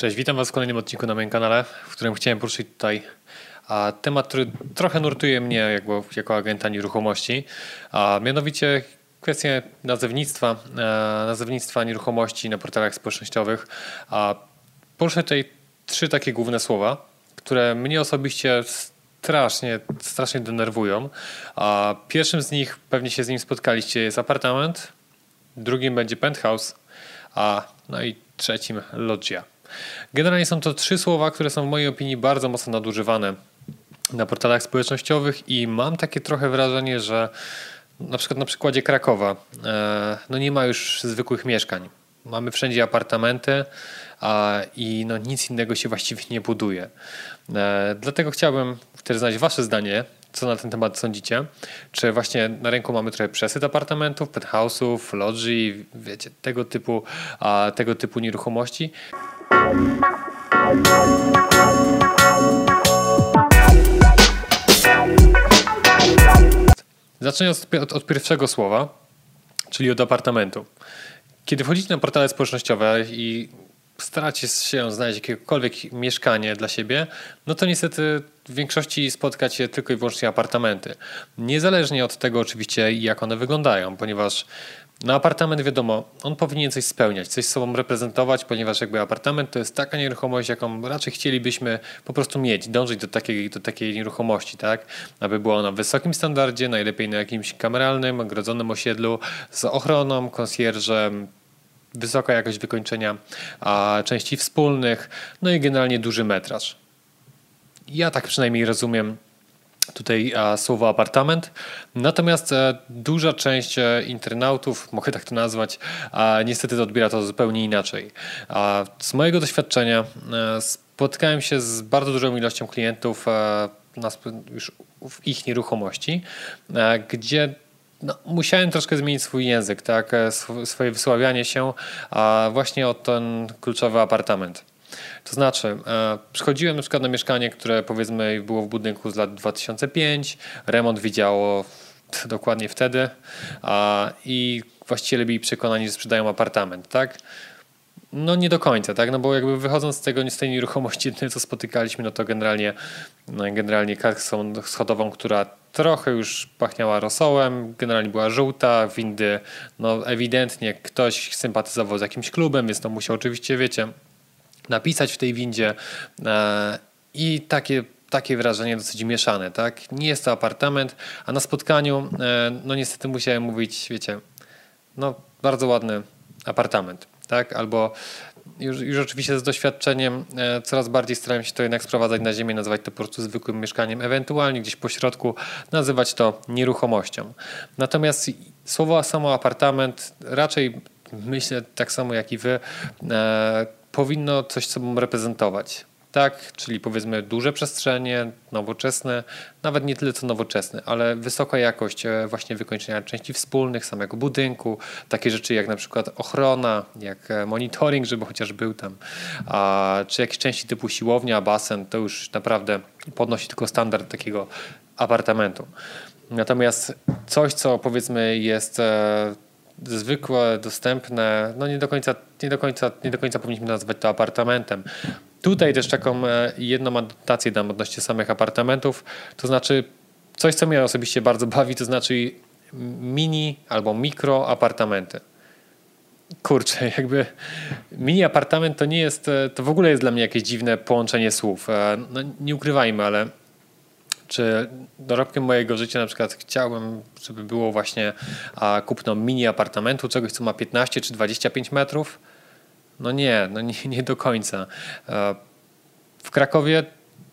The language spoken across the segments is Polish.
Cześć, witam Was w kolejnym odcinku na moim kanale, w którym chciałem poruszyć tutaj temat, który trochę nurtuje mnie jako, jako agenta nieruchomości, a mianowicie kwestię nazewnictwa, e, nazewnictwa nieruchomości na portalach społecznościowych. Poruszę tutaj trzy takie główne słowa, które mnie osobiście strasznie, strasznie denerwują. A pierwszym z nich, pewnie się z nim spotkaliście, jest apartament, drugim będzie penthouse, a no i trzecim loggia. Generalnie są to trzy słowa, które są w mojej opinii bardzo mocno nadużywane na portalach społecznościowych i mam takie trochę wrażenie, że na przykład na przykładzie Krakowa e, no nie ma już zwykłych mieszkań. Mamy wszędzie apartamenty a, i no nic innego się właściwie nie buduje. E, dlatego chciałbym też znać Wasze zdanie, co na ten temat sądzicie. Czy właśnie na rynku mamy trochę przesyt apartamentów, penthouse'ów, lodży, wiecie, tego typu, a, tego typu nieruchomości. Zaczynając od, od pierwszego słowa, czyli od apartamentu. Kiedy wchodzicie na portale społecznościowe i staracie się znaleźć jakiekolwiek mieszkanie dla siebie, no to niestety w większości spotkacie tylko i wyłącznie apartamenty. Niezależnie od tego oczywiście jak one wyglądają, ponieważ na apartament wiadomo, on powinien coś spełniać, coś sobą reprezentować, ponieważ jakby apartament to jest taka nieruchomość, jaką raczej chcielibyśmy po prostu mieć, dążyć do takiej, do takiej nieruchomości, tak? Aby była ona w wysokim standardzie, najlepiej na jakimś kameralnym, ogrodzonym osiedlu, z ochroną, konsjerżem, wysoka jakość wykończenia a, części wspólnych, no i generalnie duży metraż. Ja tak przynajmniej rozumiem tutaj słowo apartament. Natomiast e, duża część e, internautów, mogę tak to nazwać, niestety odbiera to zupełnie inaczej. Z mojego doświadczenia e, spotkałem się z bardzo dużą ilością klientów już w ich nieruchomości, gdzie no, musiałem troszkę zmienić swój język, tak, swoje wysławianie się właśnie o ten kluczowy apartament. To znaczy, e, przychodziłem na przykład na mieszkanie, które powiedzmy było w budynku z lat 2005, remont widziało dokładnie wtedy i właściciele byli przekonani, że sprzedają apartament, tak? No nie do końca, tak? No bo jakby wychodząc z tego, z tej nieruchomości, co spotykaliśmy, no to generalnie, no generalnie kasą schodową, która trochę już pachniała rosołem, generalnie była żółta, windy, no ewidentnie ktoś sympatyzował z jakimś klubem, więc to musiał oczywiście, wiecie, napisać w tej windzie e, i takie takie wrażenie dosyć mieszane, tak? Nie jest to apartament, a na spotkaniu, e, no niestety musiałem mówić, wiecie, no bardzo ładny apartament, tak? Albo już, już oczywiście z doświadczeniem e, coraz bardziej starałem się to jednak sprowadzać na ziemię, nazywać to po prostu zwykłym mieszkaniem, ewentualnie gdzieś po środku nazywać to nieruchomością. Natomiast słowo samo apartament raczej myślę tak samo jak i wy, powinno coś sobą reprezentować. Tak, czyli powiedzmy duże przestrzenie, nowoczesne, nawet nie tyle co nowoczesne, ale wysoka jakość e, właśnie wykończenia części wspólnych, samego budynku, takie rzeczy jak na przykład ochrona, jak e, monitoring, żeby chociaż był tam, a, czy jakieś części typu siłownia, basen, to już naprawdę podnosi tylko standard takiego apartamentu. Natomiast coś, co powiedzmy jest e, zwykłe, dostępne, no nie do końca, nie do końca, nie do końca powinniśmy nazwać to apartamentem. Tutaj też taką e, jedną adnotację dam odnośnie samych apartamentów, to znaczy coś, co mnie osobiście bardzo bawi, to znaczy mini albo mikro apartamenty. Kurczę, jakby mini apartament to nie jest, e, to w ogóle jest dla mnie jakieś dziwne połączenie słów. E, no, nie ukrywajmy, ale czy dorobkiem mojego życia na przykład chciałbym, żeby było właśnie a, kupno mini apartamentu, czegoś co ma 15 czy 25 metrów? No nie, no nie, nie do końca. E, w Krakowie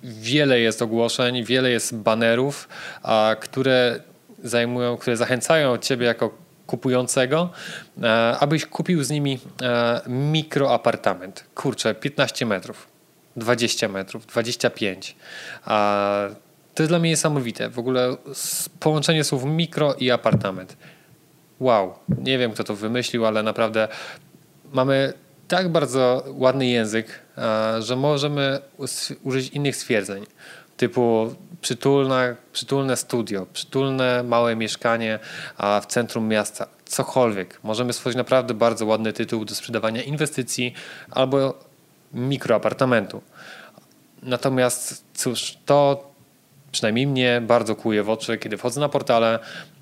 wiele jest ogłoszeń, wiele jest banerów, a, które zajmują, które zachęcają ciebie jako kupującego, e, abyś kupił z nimi e, mikroapartament. Kurczę, 15 metrów, 20 metrów, 25. To jest dla mnie niesamowite. W ogóle połączenie słów mikro i apartament. Wow. Nie wiem, kto to wymyślił, ale naprawdę mamy tak bardzo ładny język, że możemy użyć innych stwierdzeń. Typu przytulne, przytulne studio, przytulne małe mieszkanie w centrum miasta, cokolwiek. Możemy stworzyć naprawdę bardzo ładny tytuł do sprzedawania inwestycji albo mikroapartamentu. Natomiast cóż, to przynajmniej mnie bardzo kłuje w oczy, kiedy wchodzę na portale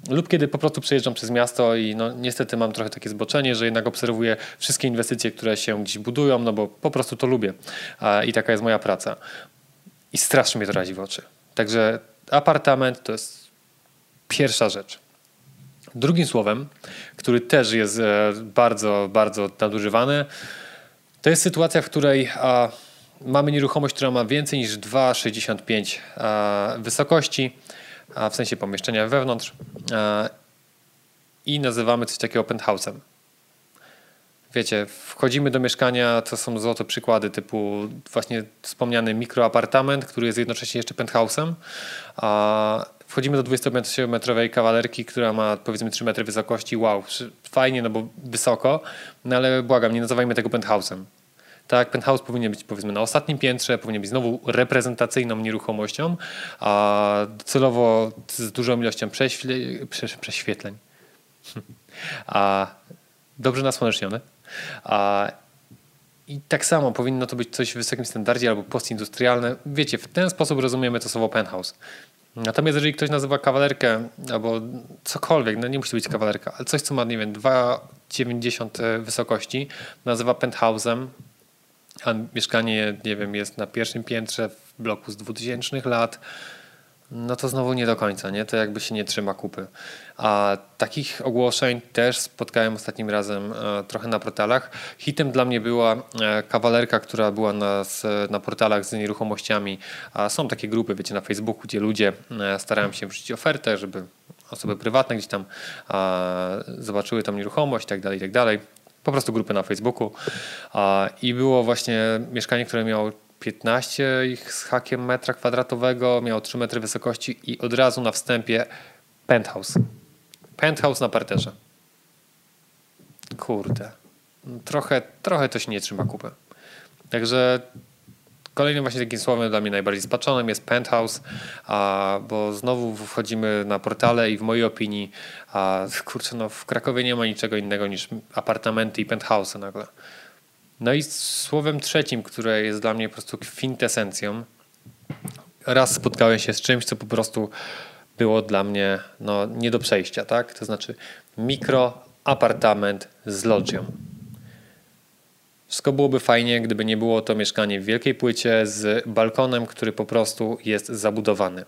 lub kiedy po prostu przejeżdżam przez miasto i no, niestety mam trochę takie zboczenie, że jednak obserwuję wszystkie inwestycje, które się gdzieś budują, no bo po prostu to lubię i taka jest moja praca. I strasznie mnie to razi w oczy. Także apartament to jest pierwsza rzecz. Drugim słowem, który też jest e, bardzo, bardzo nadużywany, to jest sytuacja, w której mamy nieruchomość, która ma więcej niż 2,65 wysokości, w sensie pomieszczenia wewnątrz i nazywamy coś takiego penthouse'em. Wiecie, wchodzimy do mieszkania, to są złote przykłady typu właśnie wspomniany mikroapartament, który jest jednocześnie jeszcze penthouse'em. Wchodzimy do 20-metrowej kawalerki, która ma powiedzmy 3 metry wysokości. Wow, fajnie, no bo wysoko, no ale błagam, nie nazywajmy tego penthouse'em. Tak, penthouse powinien być powiedzmy na ostatnim piętrze, powinien być znowu reprezentacyjną nieruchomością, a celowo z dużą ilością prześwie, prześwietleń. A dobrze nasłonecznione. A i tak samo powinno to być coś w wysokim standardzie albo postindustrialne. Wiecie, w ten sposób rozumiemy to słowo penthouse. Natomiast jeżeli ktoś nazywa kawalerkę albo cokolwiek, no nie musi być kawalerka, ale coś, co ma, nie wiem, 2,90 wysokości, nazywa penthouse'em, a mieszkanie, nie wiem, jest na pierwszym piętrze w bloku z 2000 lat, no to znowu nie do końca, nie? To jakby się nie trzyma kupy. A takich ogłoszeń też spotkałem ostatnim razem e, trochę na portalach. Hitem dla mnie była e, kawalerka, która była na, na portalach z nieruchomościami. A są takie grupy, wiecie, na Facebooku, gdzie ludzie e, starają się wrzucić ofertę, żeby osoby prywatne gdzieś tam zobaczyły tam nieruchomość, tak dalej, tak dalej po prostu grupy na Facebooku. I było właśnie mieszkanie, które miało 15 ich z hakiem metra kwadratowego, miało 3 metry wysokości i od razu na wstępie penthouse. Penthouse na parterze. Kurde. Trochę, trochę to się nie trzyma kupy. Także Kolejnym właśnie takim słowem dla mnie najbardziej spaczonym jest penthouse, a, bo znowu wchodzimy na portale i w mojej opinii a, kurczę, no w Krakowie nie ma niczego innego niż apartamenty i penthouse nagle. No i słowem trzecim, które jest dla mnie po prostu kwintesencją, raz spotkałem się z czymś, co po prostu było dla mnie no, nie do przejścia, tak? To znaczy mikroapartament z lodżią. Wszystko byłoby fajnie, gdyby nie było to mieszkanie w wielkiej płycie z balkonem, który po prostu jest zabudowany.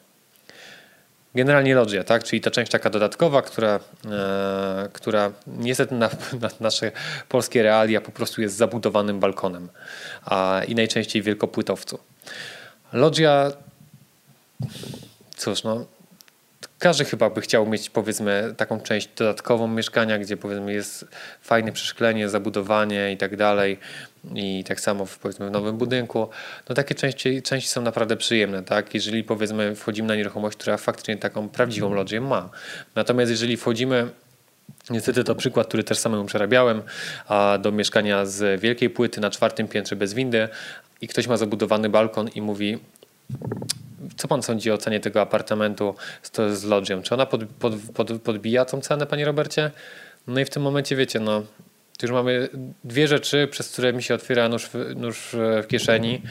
Generalnie loggia, tak? czyli ta część taka dodatkowa, która, e, która niestety na, na, nasze polskie realia po prostu jest zabudowanym balkonem a, i najczęściej wielkopłytowcu. Loggia, cóż, no, każdy chyba by chciał mieć powiedzmy taką część dodatkową mieszkania, gdzie powiedzmy jest fajne przeszklenie, zabudowanie i tak dalej. I tak samo w, powiedzmy w nowym budynku. No takie części, części są naprawdę przyjemne, tak? Jeżeli powiedzmy wchodzimy na nieruchomość, która faktycznie taką prawdziwą lodzię ma. Natomiast jeżeli wchodzimy Niestety to przykład, który też samemu przerabiałem, a do mieszkania z wielkiej płyty na czwartym piętrze bez windy i ktoś ma zabudowany balkon i mówi co pan sądzi o cenie tego apartamentu z, z? Czy ona pod, pod, pod, podbija tą cenę, panie Robercie? No i w tym momencie wiecie, no już mamy dwie rzeczy, przez które mi się otwiera nóż nóż w kieszeni,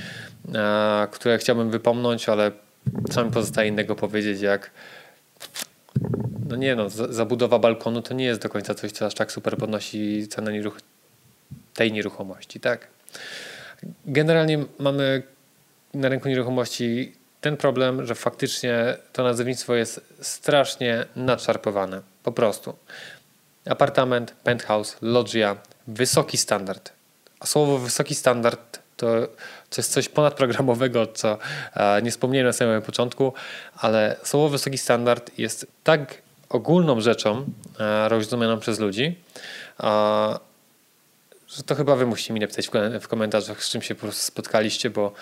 a, które chciałbym wypomnąć, ale co mi pozostaje innego powiedzieć, jak no nie no, zabudowa balkonu to nie jest do końca coś, co aż tak super podnosi cenę nieruch tej nieruchomości, tak? Generalnie mamy na rynku nieruchomości ten problem, że faktycznie to nazewnictwo jest strasznie nadszarpowane. Po prostu. Apartament, penthouse, loggia, wysoki standard. A słowo wysoki standard to, to jest coś ponadprogramowego, co e, nie wspomniałem na samym początku, ale słowo wysoki standard jest tak ogólną rzeczą e, rozumianą przez ludzi, to chyba wy musicie mi napisać w komentarzach, z czym się po prostu spotkaliście, bo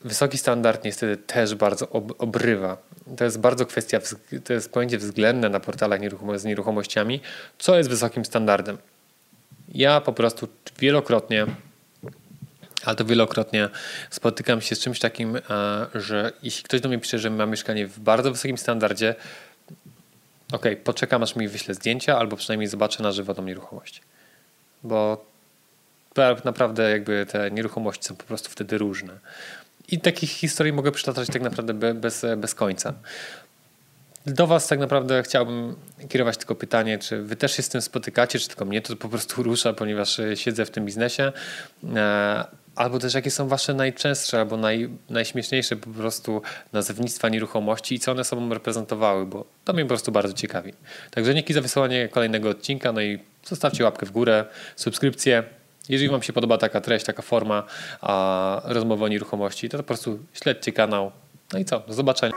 wysoki standard niestety też bardzo obrywa. To jest bardzo kwestia, to jest pojęcie względne na portalach z nieruchomościami, co jest wysokim standardem. Ja po prostu wielokrotnie, ale to wielokrotnie spotykam się z czymś takim, że jeśli ktoś do mnie pisze, że ma mieszkanie w bardzo wysokim standardzie, ok, poczekam aż mi wyśle zdjęcia, albo przynajmniej zobaczę na żywo tą nieruchomość. Bo naprawdę jakby te nieruchomości są po prostu wtedy różne. I takich historii mogę przytaczać tak naprawdę bez, bez końca. Do Was tak naprawdę chciałbym kierować tylko pytanie, czy Wy też się z tym spotykacie, czy tylko mnie to po prostu rusza, ponieważ e, siedzę w tym biznesie. E, albo też jakie są Wasze najczęstsze albo naj, najśmieszniejsze po prostu nazewnictwa nieruchomości i co one sobą reprezentowały, bo to mnie po prostu bardzo ciekawi. Także dzięki za wysłanie kolejnego odcinka, no i zostawcie łapkę w górę, subskrypcję. Jeżeli Wam się podoba taka treść, taka forma a, rozmowy o nieruchomości, to po prostu śledźcie kanał. No i co? Do zobaczenia.